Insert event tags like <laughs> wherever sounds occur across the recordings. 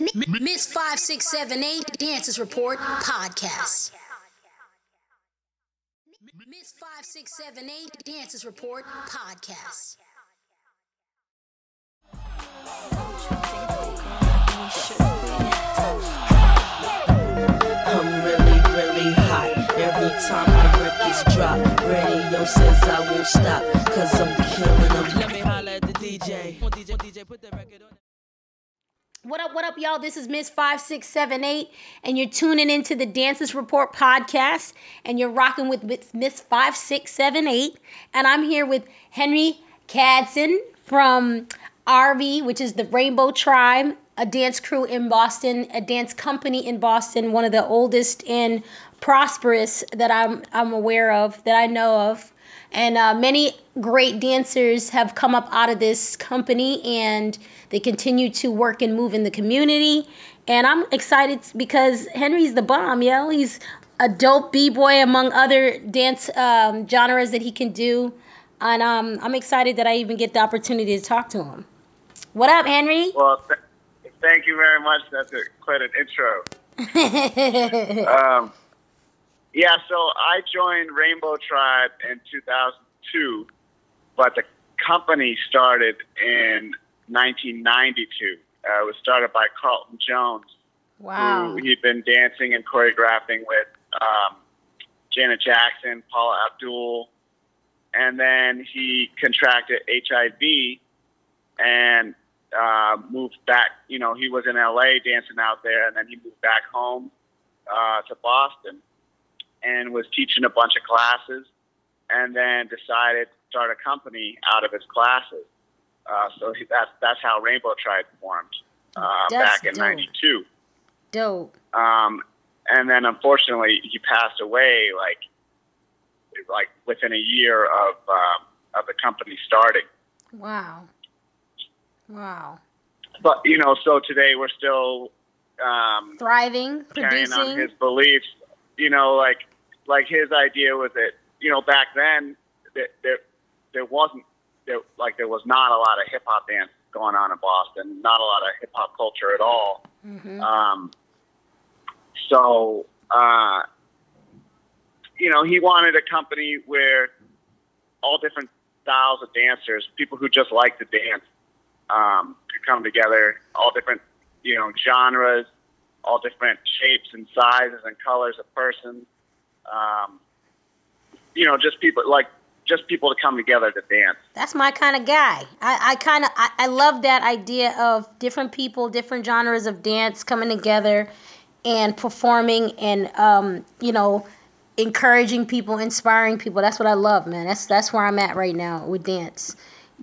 Miss 5678 Dances Report Podcast. Miss 5678 Dances Report Podcast. I'm really, really hot. Every time my records drop, radio says I won't stop. Cause I'm killing them. Let me holler at the DJ. DJ, DJ, put the record on. What up, what up, y'all? This is Miss 5678, and you're tuning into the Dances Report podcast, and you're rocking with Miss 5678. And I'm here with Henry Cadson from RV, which is the Rainbow Tribe, a dance crew in Boston, a dance company in Boston, one of the oldest and prosperous that I'm I'm aware of, that I know of. And uh, many great dancers have come up out of this company and they continue to work and move in the community. And I'm excited because Henry's the bomb, yo. He's a dope b-boy among other dance um, genres that he can do. And um, I'm excited that I even get the opportunity to talk to him. What up, Henry? Well, th- thank you very much. That's a, quite an intro. <laughs> um, yeah, so I joined Rainbow Tribe in 2002, but the company started in 1992. Uh, it was started by Carlton Jones, wow. who he'd been dancing and choreographing with um, Janet Jackson, Paula Abdul, and then he contracted HIV and uh, moved back. You know, he was in LA dancing out there, and then he moved back home uh, to Boston and was teaching a bunch of classes, and then decided to start a company out of his classes. Uh, so that's that's how Rainbow Tribe formed uh, back in '92. Dope. Um, and then unfortunately, he passed away like like within a year of uh, of the company starting. Wow. Wow. But you know, so today we're still um, Thriving, carrying on producing. his beliefs. You know, like like his idea was that you know back then there there, there wasn't there like there was not a lot of hip hop dance going on in Boston, not a lot of hip hop culture at all. Mhm. Um, so uh, you know, he wanted a company where all different styles of dancers, people who just like to dance, um, could come together. All different, you know, genres, all different shapes and sizes and colors of person. Um, you know, just people like just people to come together to dance. That's my kind of guy. I, I kind of I, I love that idea of different people, different genres of dance coming together and performing and um, you know encouraging people, inspiring people. That's what I love, man. That's that's where I'm at right now with dance.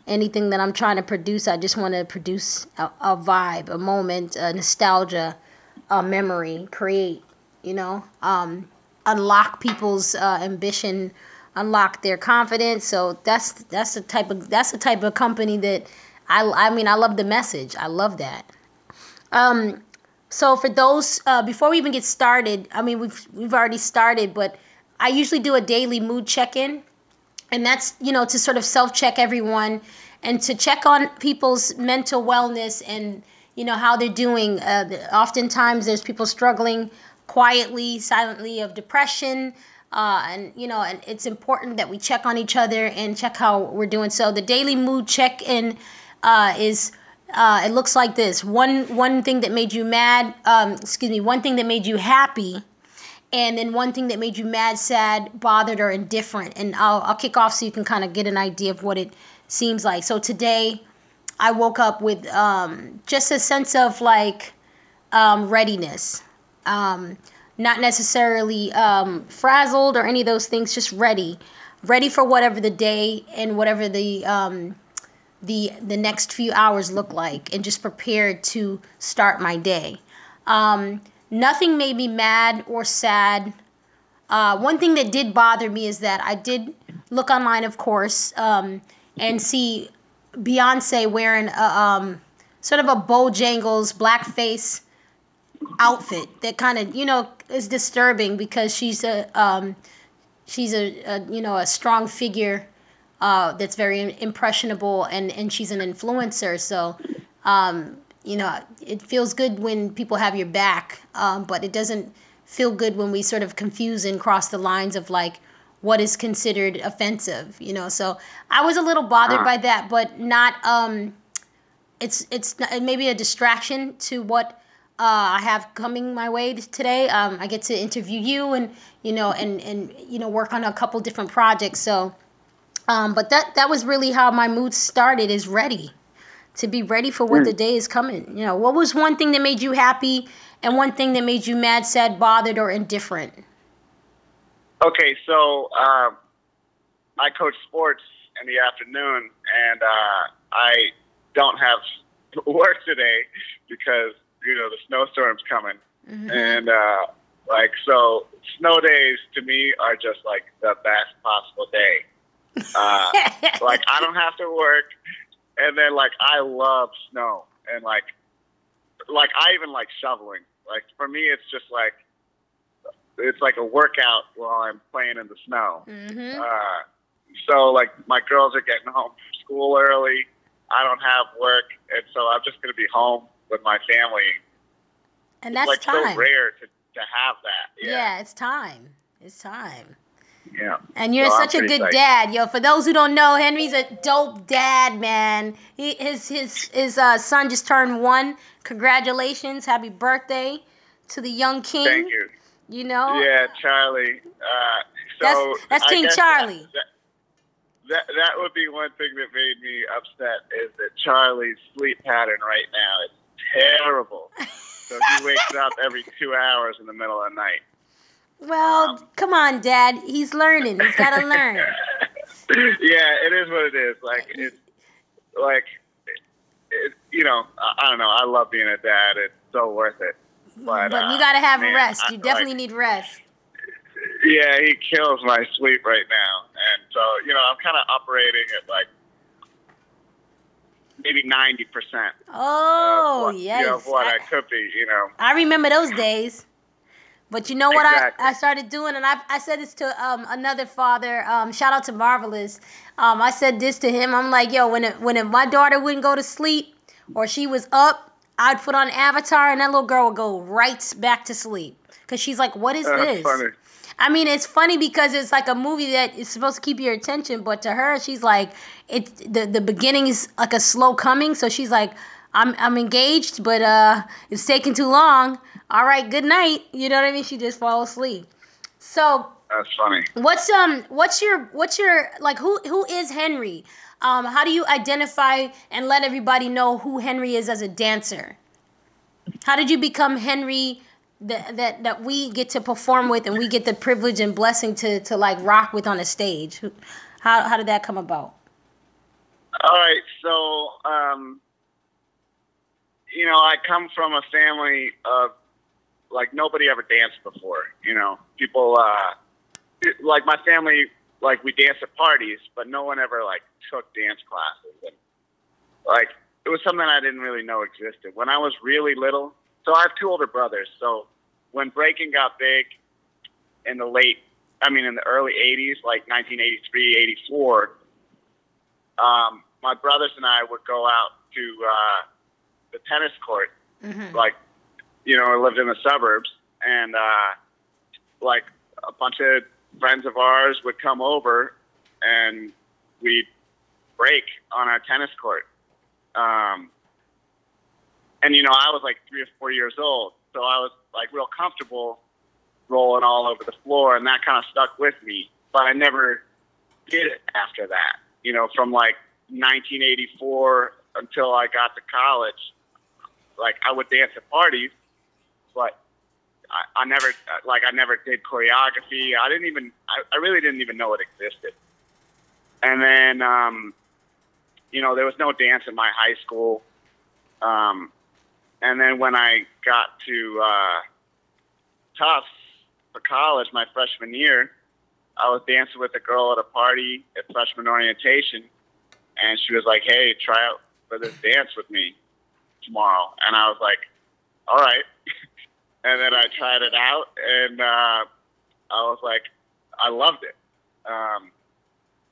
Anything that I'm trying to produce, I just want to produce a, a vibe, a moment, a nostalgia, a memory, create. You know, um, unlock people's uh, ambition, unlock their confidence. So that's that's the type of that's the type of company that I I mean I love the message. I love that. Um, so for those uh, before we even get started, I mean we've we've already started, but I usually do a daily mood check-in, and that's you know to sort of self-check everyone and to check on people's mental wellness and you know how they're doing. Uh, oftentimes there's people struggling quietly, silently of depression. Uh, and you know, and it's important that we check on each other and check how we're doing. So the daily mood check-in uh, is uh, it looks like this: one one thing that made you mad, um, excuse me, one thing that made you happy, and then one thing that made you mad, sad, bothered, or indifferent. And I'll I'll kick off so you can kind of get an idea of what it seems like. So today, I woke up with um, just a sense of like um, readiness. Um, not necessarily um, frazzled or any of those things, just ready, ready for whatever the day and whatever the um, the the next few hours look like, and just prepared to start my day. Um, nothing made me mad or sad. Uh, one thing that did bother me is that I did look online, of course, um, and see Beyonce wearing a um, sort of a Bojangles blackface outfit that kind of you know is disturbing because she's a um, she's a, a you know a strong figure uh, that's very impressionable and and she's an influencer so um, you know, it feels good when people have your back, um, but it doesn't feel good when we sort of confuse and cross the lines of like what is considered offensive, you know. So I was a little bothered by that, but not. Um, it's it's maybe a distraction to what uh, I have coming my way today. Um, I get to interview you and you know and and you know work on a couple different projects. So, um, but that that was really how my mood started. Is ready to be ready for what the day is coming. You know, what was one thing that made you happy and one thing that made you mad, sad, bothered, or indifferent? Okay, so um, I coach sports in the afternoon, and uh, I don't have <laughs> work today because you know the snowstorm's coming, and uh, like so, snow days to me are just like the best possible day. Uh, <laughs> like I don't have to work, and then like I love snow, and like like I even like shoveling. Like for me, it's just like it's like a workout while I'm playing in the snow. hmm Uh, so like my girls are getting home from school early. I don't have work, and so I'm just gonna be home with my family. And It's that's like time. so rare to to have that. yeah. Yeah. it's time. It's time. Yeah. And you're So such a good psyched. dad, yo. For those who don't know, Henry's a dope dad, man. He his his his uh, son just turned one. Congratulations, happy birthday to the young king. Thank you. You know. Yeah, Charlie. Uh, so That's- that's King Charlie. That, that that would be one thing that made me upset is that Charlie's sleep pattern right now is terrible. So he wakes up every two hours in the middle of the night. Well, Um, come on, Dad. He's learning. He's got to <laughs> learn. yeah, it is what it is. Like it's like it, it, you know, I, I don't know. I love being a dad. It's so worth it. But, But you uh, got to have man, rest. I- You definitely like, need rest. Yeah, he kills my sleep right now, and so you know, I'm kind of operating at like maybe ninety percent. Oh, what, yes. You know, what I- I could be. You know. I remember those days. But you know what Exactly. I, I started doing, and I, I said this to um, another father. Um, shout out to Marvelous. Um, I said this to him. I'm like, yo, when it, when it, my daughter wouldn't go to sleep or she was up, I'd put on Avatar, and that little girl would go right back to sleep because she's like, what is That's this? funny. I mean, it's funny because it's like a movie that is supposed to keep your attention, but to her, she's like, it the the beginning is like a slow coming, so she's like, I'm I'm engaged, but uh, it's taking too long. All right, good night. You know what I mean? She just fall asleep. So That's funny. what's um what's your what's your like who who is Henry? Um, how do you identify and let everybody know who Henry is as a dancer? How did you become Henry that that that we get to perform with and we get the privilege and blessing to to like rock with on a stage? How how did that come about? All right, so um, you know, I come from a family of like nobody ever danced before. You know, people uh, like my family, like we danced at parties, but no one ever like took dance classes, and like it was something I didn't really know existed when I was really little. So I have two older brothers. So when breaking got big in the late, I mean, in the early '80s, like 1983, '84 um, my brothers and I would go out to uh, the tennis court. Mm-hmm. Like, you know, I lived in the suburbs, and uh, like a bunch of friends of ours would come over, and we'd break on our tennis court. Um, and you know, I was like three or four years old, so I was like real comfortable rolling all over the floor, and that kind of stuck with me. But I never did it after that. You know, from like 1984 until I got to college, like I would dance at parties, but I, I never like I never did choreography. I didn't even I, I really didn't even know it existed. And then um, you know there was no dance in my high school. Um, and then when I got to uh, Tufts for college, my freshman year, I was dancing with a girl at a party at freshman orientation, and she was like, "Hey, try out for this dance with me tomorrow." And I was like, "All right." <laughs> and then I tried it out, and uh, I was like, I loved it. Um,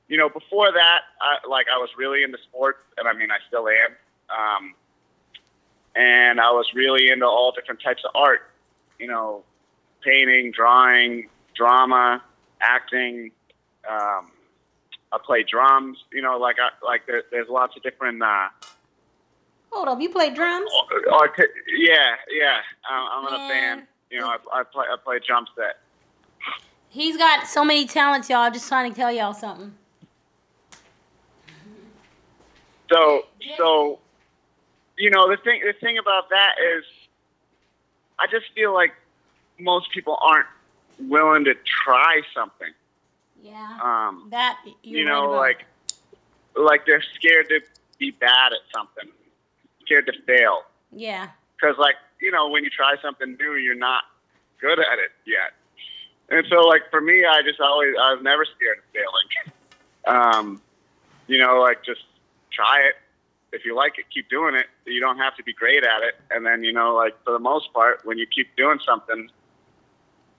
you know, before that, I, like I was really into sports, and I mean, I still am. Um, and I was really into all different types of art. You know, painting, drawing, drama, acting. Um, I play drums. You know, like I, like there, there's lots of different. Uh, Hold up, you play drums? art, yeah, yeah. I'm, I'm in a band. You know, I, I play I play drum set. He's got so many talents, y'all. I'm just trying to tell y'all something. So so you know the thing the thing about that is I just feel like most people aren't willing to try something. Yeah. Um, that you're know, about. like like they're scared to be bad at something, scared to fail. yeah. Because like you know, when you try something new, you're not good at it yet. And so like for me, I just always I was never scared of failing. <laughs> Um, you know, like just try it. If you like it, keep doing it. You don't have to be great at it. And then you know, like for the most part, when you keep doing something,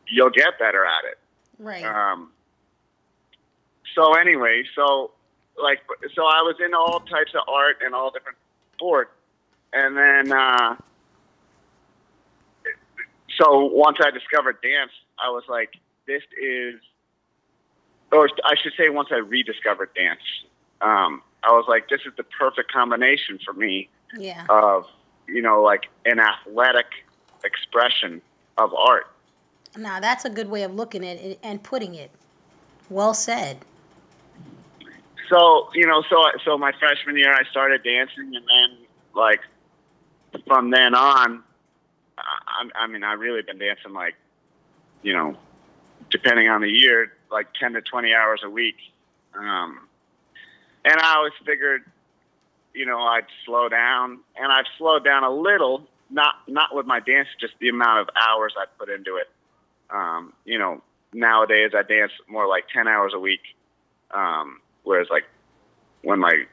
you'll get better at it. Right. Um, so anyway, so like, so I was in all types of art and all different sports, and then uh, so once I discovered dance, I was like, this is, or I should say, once I rediscovered dance, um, I was like, this is the perfect combination for me yeah. of, you know, like an athletic expression of art. Now that's a good way of looking at it and putting it. Well said. So you know, so so my freshman year, I started dancing, and then like from then on, I, I mean, I really been dancing like, you know, depending on the year, like ten to twenty hours a week. Um, and I always figured, you know, I'd slow down, and I've slowed down a little, not not with my dance, just the amount of hours I put into it. Um, you know, nowadays I dance more like ten hours a week. Um, whereas like when my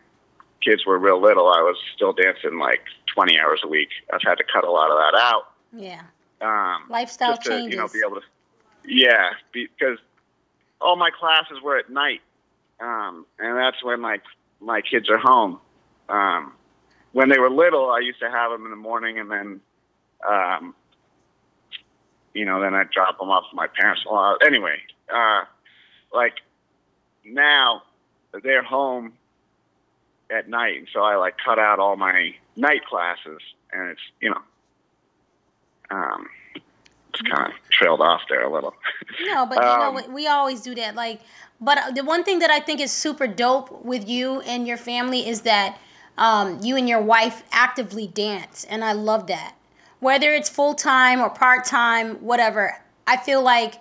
kids were real little, I was still dancing like 20 hours a week. I've had to cut a lot of that out. Yeah. Um, Lifestyle to, changes. you know, be able to, yeah, because all my classes were at night. Um, and that's when like my kids are home. Um, when they were little, I used to have them in the morning and then, um, you know, then I'd drop them off to my parents. Well, anyway, uh, like now they're home at night, and so I like cut out all my night classes, and it's you know, um, it's kind of trailed off there a little. No, but you know <laughs> Um. We always do that. Like, but the one thing that I think is super dope with you and your family is that um, you and your wife actively dance, and I love that. Whether it's full time or part time, whatever, I feel like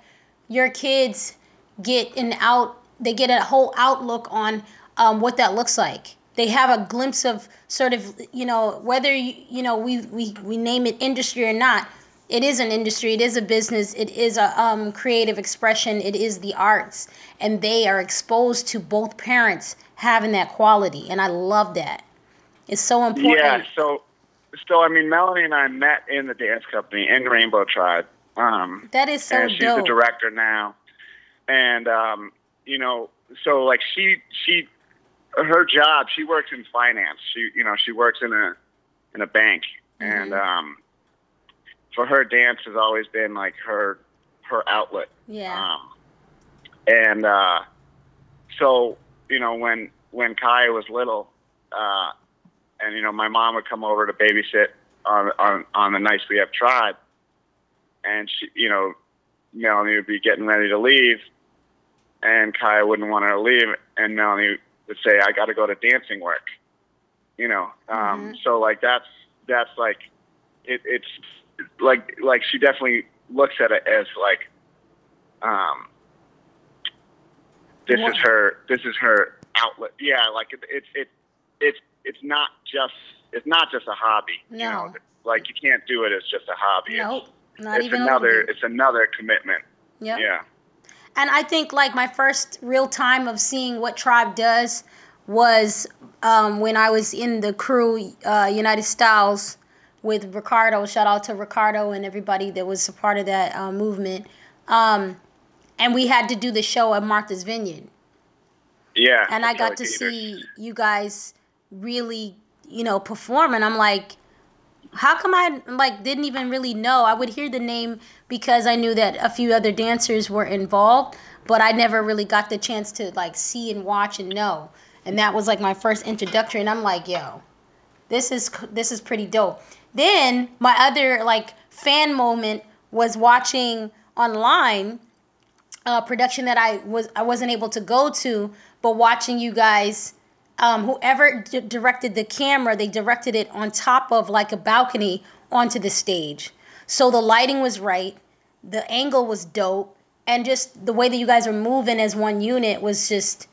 your kids get an out. They get a whole outlook on um, what that looks like. They have a glimpse of sort of you know whether you, you know we, we we name it industry or not it is an industry it is a business it is a um, creative expression it is the arts and they are exposed to both parents having that quality and i love that it's so important Yeah, so so I mean, Melanie and I met in the dance company in Rainbow Tribe. Um, that is so and she's dope the director now. And um, you know, so like she she her job, she works in finance. She you know, she works in a in a bank. And Mhm. um for her dance has always been like her her outlet. yeah Um and uh so, you know, when when Kai was little, uh and you know, my mom would come over to babysit on on on the nights we have tribe and she you know, Melanie would be getting ready to leave and Kai wouldn't want her to leave and Melanie would say, I gotta go to dancing work. You know. Um Mhm. so like that's that's like it, it's like like she definitely looks at it as like um this is her this is her outlet yeah like it, it's it, it's it's not just it's not just a hobby you No. know like you can't do it as just a hobby nope not it's, it's even another a little bit. it's another commitment Yep. yeah And I think like my first real time of seeing what Tribe does was um, when I was in the crew uh, United Styles with Ricardo. Shout out to Ricardo and everybody that was a part of that uh, movement. Um, and we had to do the show at Martha's Vineyard. yeah And I got to Peters. see you guys really, you know, perform. And I'm like, How come I like didn't even really know? I would hear the name because I knew that a few other dancers were involved, but I never really got the chance to like see and watch and know. And that was like my first introductory, and I'm like, yo, this is this is pretty dope. Then my other like fan moment was watching online a production that I was I wasn't able to go to, but watching you guys um, whoever d- directed the camera, they directed it on top of like a balcony onto the stage. So the lighting was right, the angle was dope, and just the way that you guys were moving as one unit was just,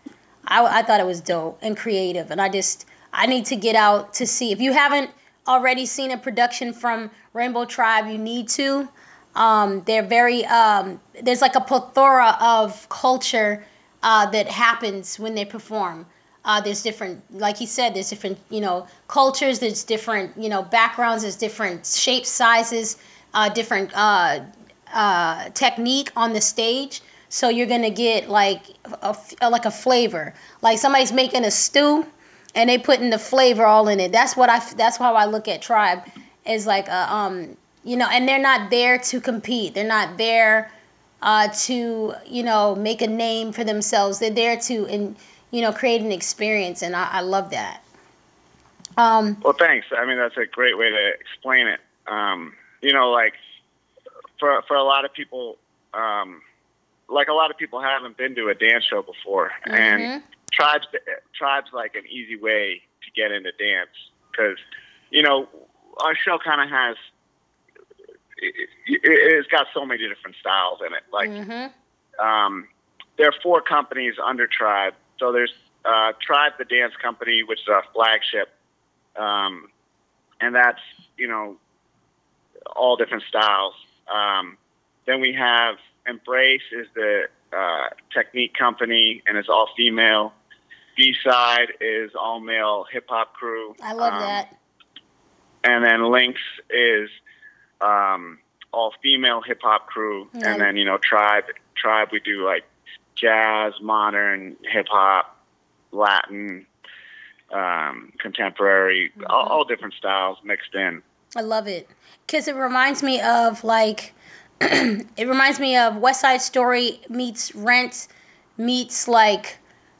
I, I thought it was dope and creative. And I just, I need to get out to see. If you haven't already seen a production from Rainbow Tribe, you need to. Um, they're very, um, there's like a plethora of culture uh, that happens when they perform. Uh, there's different, like he said, there's different, you know, cultures. There's different, you know, backgrounds. There's different shapes, sizes, uh, different uh, uh, technique on the stage. So you're gonna get like a, like a flavor. Like somebody's making a stew, and they putting the flavor all in it. That's what I. That's how I look at tribe, is like a, um, you know, and they're not there to compete. They're not there uh, to you know make a name for themselves. They're there to and you know, create an experience, and I, I love that. Um, well, thanks. I mean, that's a great way to explain it. Um, you know, like for for a lot of people, um, like a lot of people haven't been to a dance show before, mm-hmm. and tribes tribes like an easy way to get into dance because you know our show kind of has it, it, has got so many different styles in it. Like, mm-hmm. um, there are four companies under Tribe so there's uh, Tribe, the dance company, which is our flagship, um, and that's you know all different styles. Um, then we have Embrace is the uh, technique company, and it's all female. B side is all male hip hop crew. I love um, that. And then Links is um, all female hip hop crew, yeah. and then you know Tribe. Tribe we do like jazz, modern, hip hop, Latin, um, contemporary, mm-hmm. all, all different styles mixed in. I love it because it reminds me of like <clears throat> it reminds me of West Side Story meets Rent meets like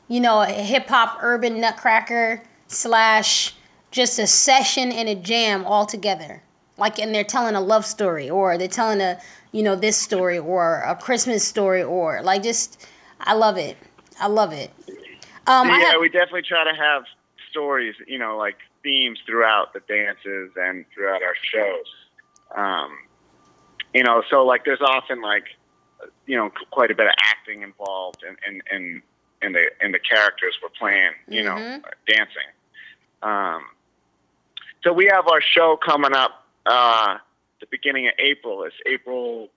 you know a hip hop urban nutcracker slash just a session and a jam all together. Like and they're telling a love story or they're telling a you know this story or a Christmas story or like just I love it. I love it. Um, yeah, have, we definitely try to have stories, you know, like themes throughout the dances and throughout our shows. Um, you know, so like there's often like, you know, quite a bit of acting involved in in in, in the in the characters we're playing. You mm-hmm. know, dancing. Um, so we have our show coming up uh, the beginning of April. It's April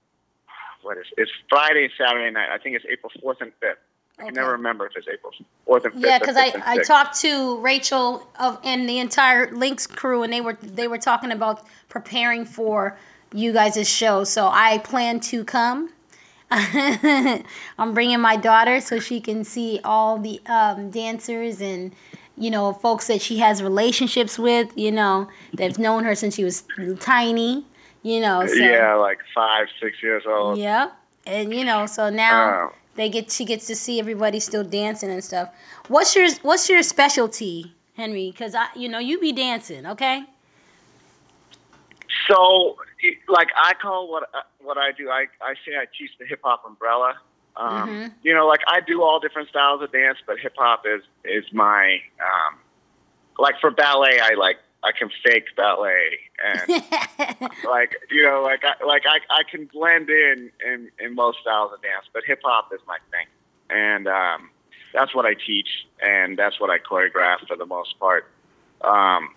what is it's Friday, Saturday night. I think it's April fourth and fifth. I can never remember if it's April fourth and fifth. Yeah, because I, I talked to Rachel of and the entire Links crew, and they were they were talking about preparing for you guys' show. So I plan to come. <laughs> I'm bringing my daughter so she can see all the um, dancers and you know folks that she has relationships with. You know, that've known her since she was tiny you know. So, yeah, like five, six years old. Yeah, and you know, so now oh. they get she gets to see everybody still dancing and stuff. What's your What's your specialty, Henry? Because I, you know, you be dancing, okay? So, like, I call what uh, what I do. I I say I teach the hip hop umbrella. Um, mm-hmm. You know, like I do all different styles of dance, but hip hop is is my um, like for ballet. I like I can fake ballet and <laughs> like you know like I like I, I can blend in, in in most styles of dance, but hip hop is my thing, and um, that's what I teach and that's what I choreograph for the most part. Um,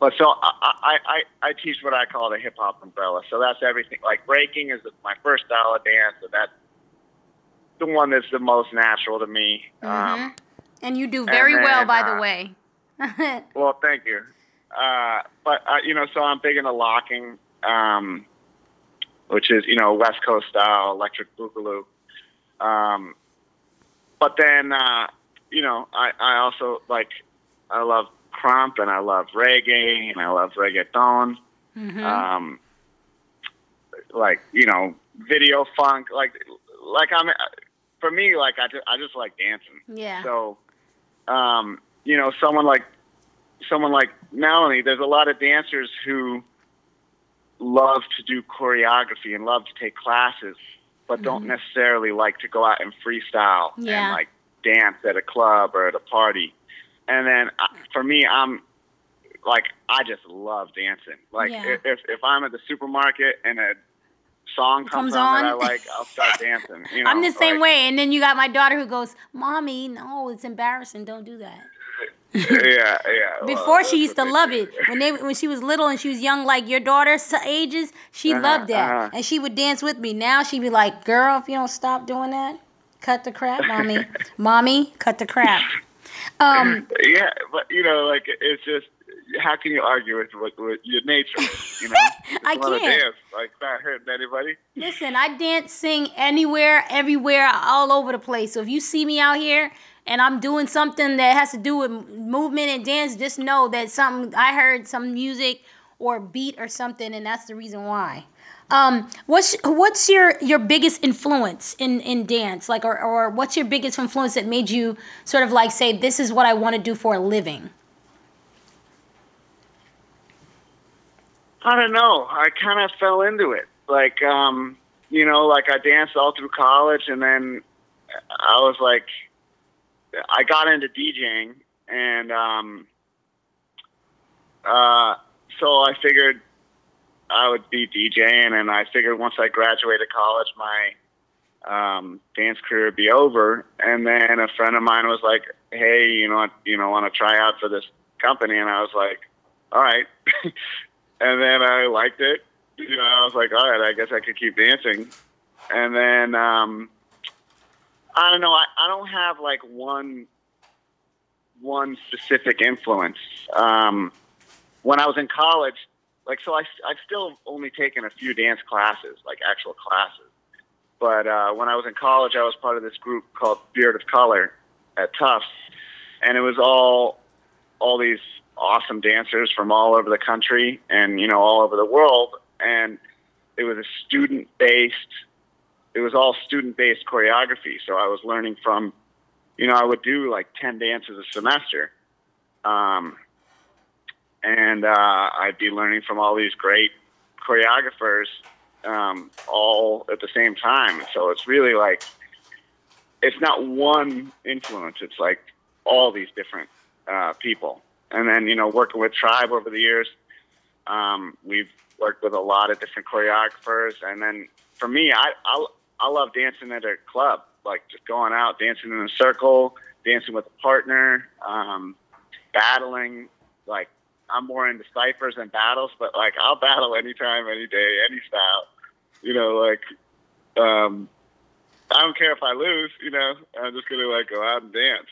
but so I, I, I, I teach what I call the hip hop umbrella. So that's everything. Like breaking is my first style of dance, and that's the one that's the most natural to me. Mm-hmm. Um, and you do very then, well, by uh, the way. <laughs> well, thank you. Uh, but uh, you know, so I'm big into locking, um, which is you know West Coast style electric boogaloo. Um, but then uh, you know, I, I also like I love krump and I love reggae and I love reggaeton. Mhm. um, like you know, video funk, like like I'm for me, like I just I just like dancing. yeah. So, um, you know, someone like someone like Melanie, there's a lot of dancers who love to do choreography and love to take classes, but don't necessarily like to go out and freestyle Yeah. and like dance at a club or at a party. And then uh, for me, I'm like I just love dancing. Like Yeah. if if I'm at the supermarket and a song comes, Comes on, that I on. like, I'll start <laughs> dancing. You know, I'm the same like- way. And then you got my daughter who goes, Mommy, no, it's embarrassing. Don't do that. Yeah, yeah. well, Before she used to love it. When they when she was little and she was young, like your daughter's ages, she Uh-huh, loved that. uh-huh. And she would dance with me. Now she'd be like, Girl, if you don't stop doing that, cut the crap, mommy. <laughs> mommy, cut the crap. Um, Yeah, but you know, like it's just how can you argue with what, what your nature? You know, <laughs> I can't. dance, like not hurting anybody. Listen, I dance, sing anywhere, everywhere, all over the place. So if you see me out here and I'm doing something that has to do with movement and dance, just know that something I heard some music or beat or something, and that's the reason why. Um, what's what's your your biggest influence in in dance? Like, or or what's your biggest influence that made you sort of like say, this is what I want to do for a living? I don't know. I kind of fell into it. Like, um, you know, like I danced all through college, and then I was like, I got into DJing, and um, uh, so I figured I would be DJing, and I figured once I graduated college, my um, dance career would be over. And then a friend of mine was like, "Hey, you know, you know, want to try out for this company?" And I was like, "All right." <laughs> and then I liked it. You know, I was like, all right, I guess I could keep dancing. And then um, I don't know. I, I don't have like one one specific influence. Um, when I was in college, like so, I I've still only taken a few dance classes, like actual classes. But uh, when I was in college, I was part of this group called Spirit of Color at Tufts, and it was all all these awesome dancers from all over the country and you know all over the world and it was a student based it was all student based choreography. So i was learning from you know i would do like 10 dances a semester. Um, and uh, i'd be learning from all these great choreographers um, all at the same time. So it's really like it's not one influence. It's like all these different uh, people. And then you know working with tribe over the years um, we've worked with a lot of different choreographers. And then for me I, I i love dancing at a club like just going out dancing in a circle dancing with a partner um, battling like i'm more into ciphers and battles but like i'll battle anytime any day any style you know like um, i don't care if i lose you know i'm just gonna like go out and dance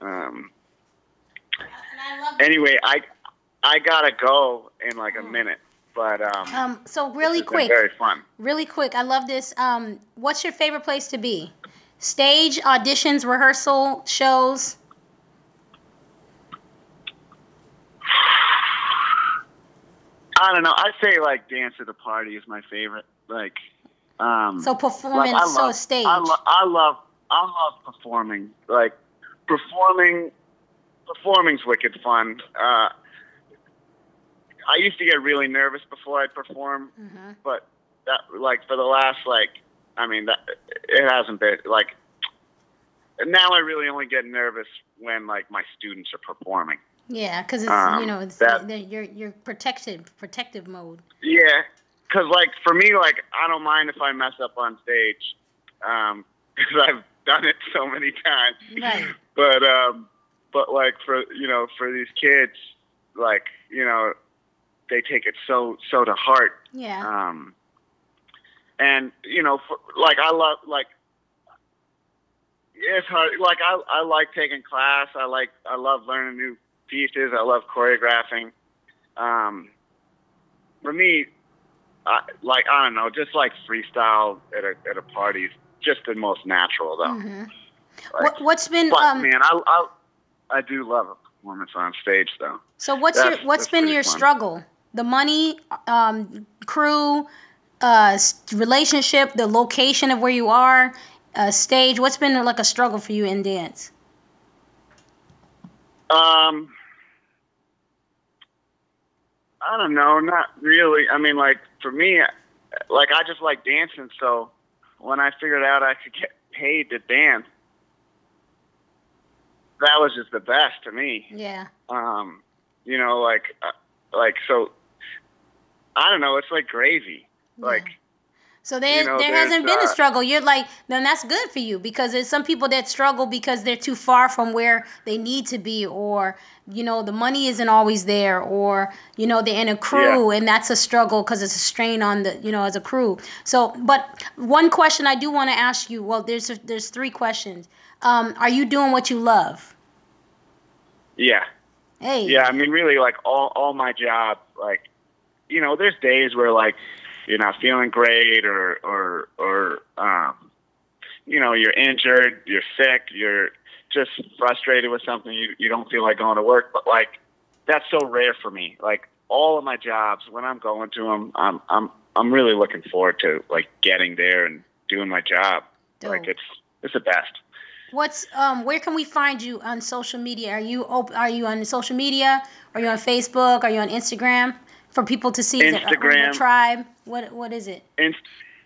um, anyway, I I gotta go in like a minute, but um, Um, so really quick, very fun. really quick. I love this. Um, what's your favorite place to be? Stage, auditions, rehearsal, shows. I don't know. I'd say like dance at the party is my favorite. Like, um, So like, performance, I so love, stage. I, lo- I love I love performing. Like performing, performing's wicked fun. Uh, I used to get really nervous before I'd perform, Mhm. but that like for the last like I mean that it hasn't been like now I really only get nervous when like my students are performing. Yeah, because it's Um, you know it's that- the- you're you're protected, protective mode. Yeah, because like for me, like I don't mind if I mess up on stage, um, <laughs> because I've done it so many times. Right. But um, but like for you know for these kids, like you know, they take it so so to heart. Yeah. Um, and you know, for, like I love like it's hard. Like I I like taking class. I like I love learning new pieces. I love choreographing. Um, for me, I, like I don't know, just like freestyle at a at a party is just the most natural though. hmm Like, what, what's been but um? man, I, I I do love a performance on stage though. So what's that's- your what's been your fun. struggle the money, um, crew, uh, relationship, the location of where you are, uh, stage. What's been like a struggle for you in dance? Um, I don't know, not really. I mean, like for me, like I just like dancing. So when I figured out I could get paid to dance, that was just the best to me. Yeah. Um, you know, like, uh, like so. I don't know. It's like gravy. Like, So there, You know, there hasn't been a uh, struggle. You're like, then that's good for you because there's some people that struggle because they're too far from where they need to be, or you know, the money isn't always there, or you know, they're in a crew and that's a struggle because it's a strain on the, you know, as a crew. So, but one question I do want to ask you. Well, there's there's three questions. Um, are you doing what you love? yeah. Hey. Yeah, I mean, really, like all all my job, like, you know, there's days where like you're not feeling great, or or or um, you know, you're injured, you're sick, you're just frustrated with something, you you don't feel like going to work, but like that's so rare for me. Like all of my jobs, when I'm going to them, I'm I'm I'm really looking forward to like getting there and doing my job. Like it's it's the best. What's um? Where can we find you on social media? Are you op- Are you on social media? Are you on Facebook? Are you on Instagram? For people to see uh, Instagram. Tribe. What What is it? Inst-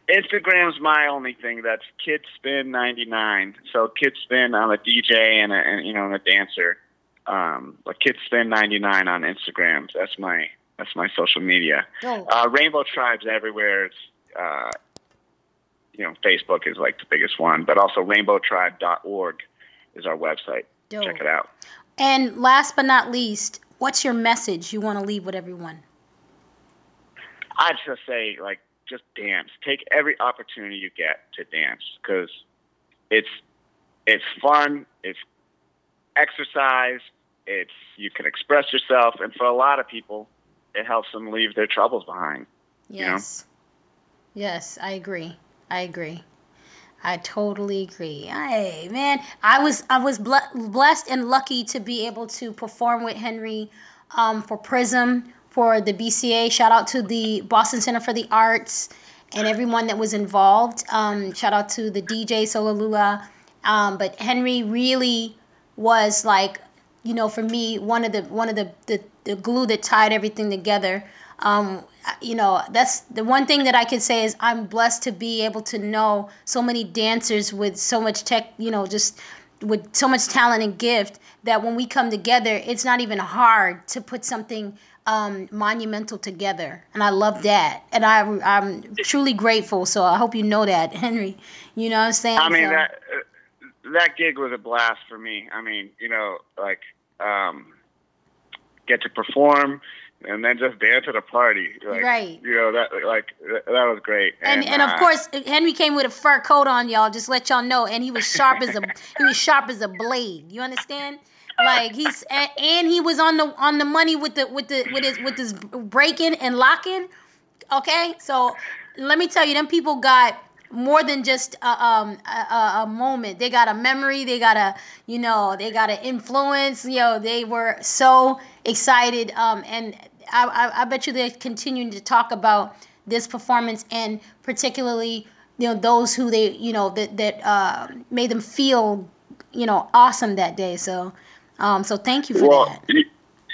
Instagram's my only thing. That's KidSpin99. So KidSpin, I'm a DJ and, a, and you know, I'm a dancer. Um, but KidSpin99 on Instagram. That's my that's my social media. Dope. Uh, Rainbow Tribes everywhere. It's uh, you know, Facebook is like the biggest one, but also RainbowTribe.org is our website. Dope. Check it out. And last but not least, what's your message you want to leave with everyone? I'd just say like just dance. Take every opportunity you get to dance because it's it's fun. It's exercise. It's you can express yourself, and for a lot of people, it helps them leave their troubles behind. know? Yes. Yes, I agree. I agree. I totally agree. Hey, man, I was I was ble- blessed and lucky to be able to perform with Henry um, for Prism for the BCA. Shout out to the Boston Center for the Arts and everyone that was involved. Um, shout out to the DJ Solalula. Um, but Henry really was like, you know, for me, one of the one of the the, the glue that tied everything together. Um, you know, that's the one thing that I could say is I'm blessed to be able to know so many dancers with so much tech, you know, just with so much talent and gift that when we come together, it's not even hard to put something um, monumental together. And I love that. And I, I'm truly grateful. So I hope you know that, <laughs> Henry. You know what I'm saying? I mean So- that uh, that gig was a blast for me. I mean, you know, like um, get to perform and then just dance at a party. Like, Right. You know that like that, was great. And, and of uh, course Henry came with a fur coat on, y'all. Just let y'all know, and he was sharp as a he was sharp as a blade. You understand? Like he's and, he was on the on the money with the with the with his with his breaking and locking. Okay, so let me tell you, them people got more than just a, um, a, a moment. They got a memory. They got a you know they got an influence. You know they were so excited. Um, and I, I, I bet you they're continuing to talk about this performance and particularly you know those who they you know that that uh, made them feel you know awesome that day. So um, so thank you for well, that. you,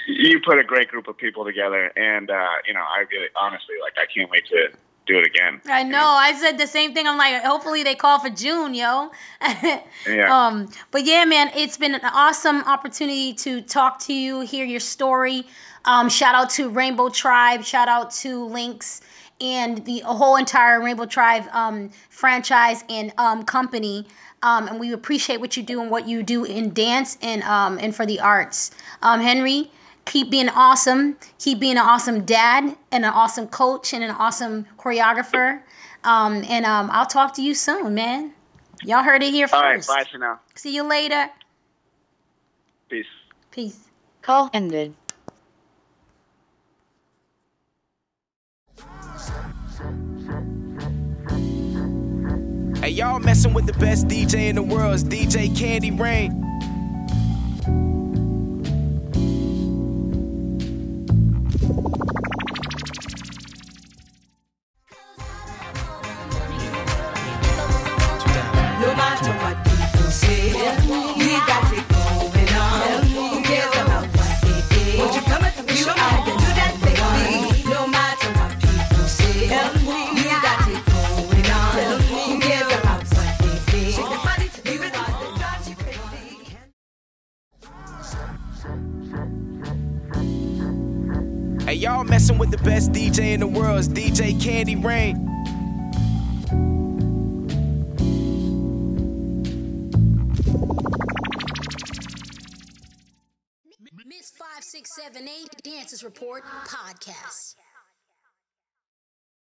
you put a great group of people together, and uh, you know, I really honestly like I can't wait to do it again. I know. I said the same thing. I'm like, hopefully they call for June, yo. <laughs> Yeah. Um, but yeah, man, it's been an awesome opportunity to talk to you, hear your story. Um, shout out to Rainbow Tribe. Shout out to Lynx and the whole entire Rainbow Tribe um, franchise and um, company. Um, and we appreciate what you do and what you do in dance and um, and for the arts. Um, Henry, keep being awesome. Keep being an awesome dad and an awesome coach and an awesome choreographer. Um, and um, I'll talk to you soon, man. Y'all heard it here All right. first. Bye for now. See you later. Peace. Peace. Call ended. Hey, y'all messing with the best DJ in the world. It's DJ Candy Rain.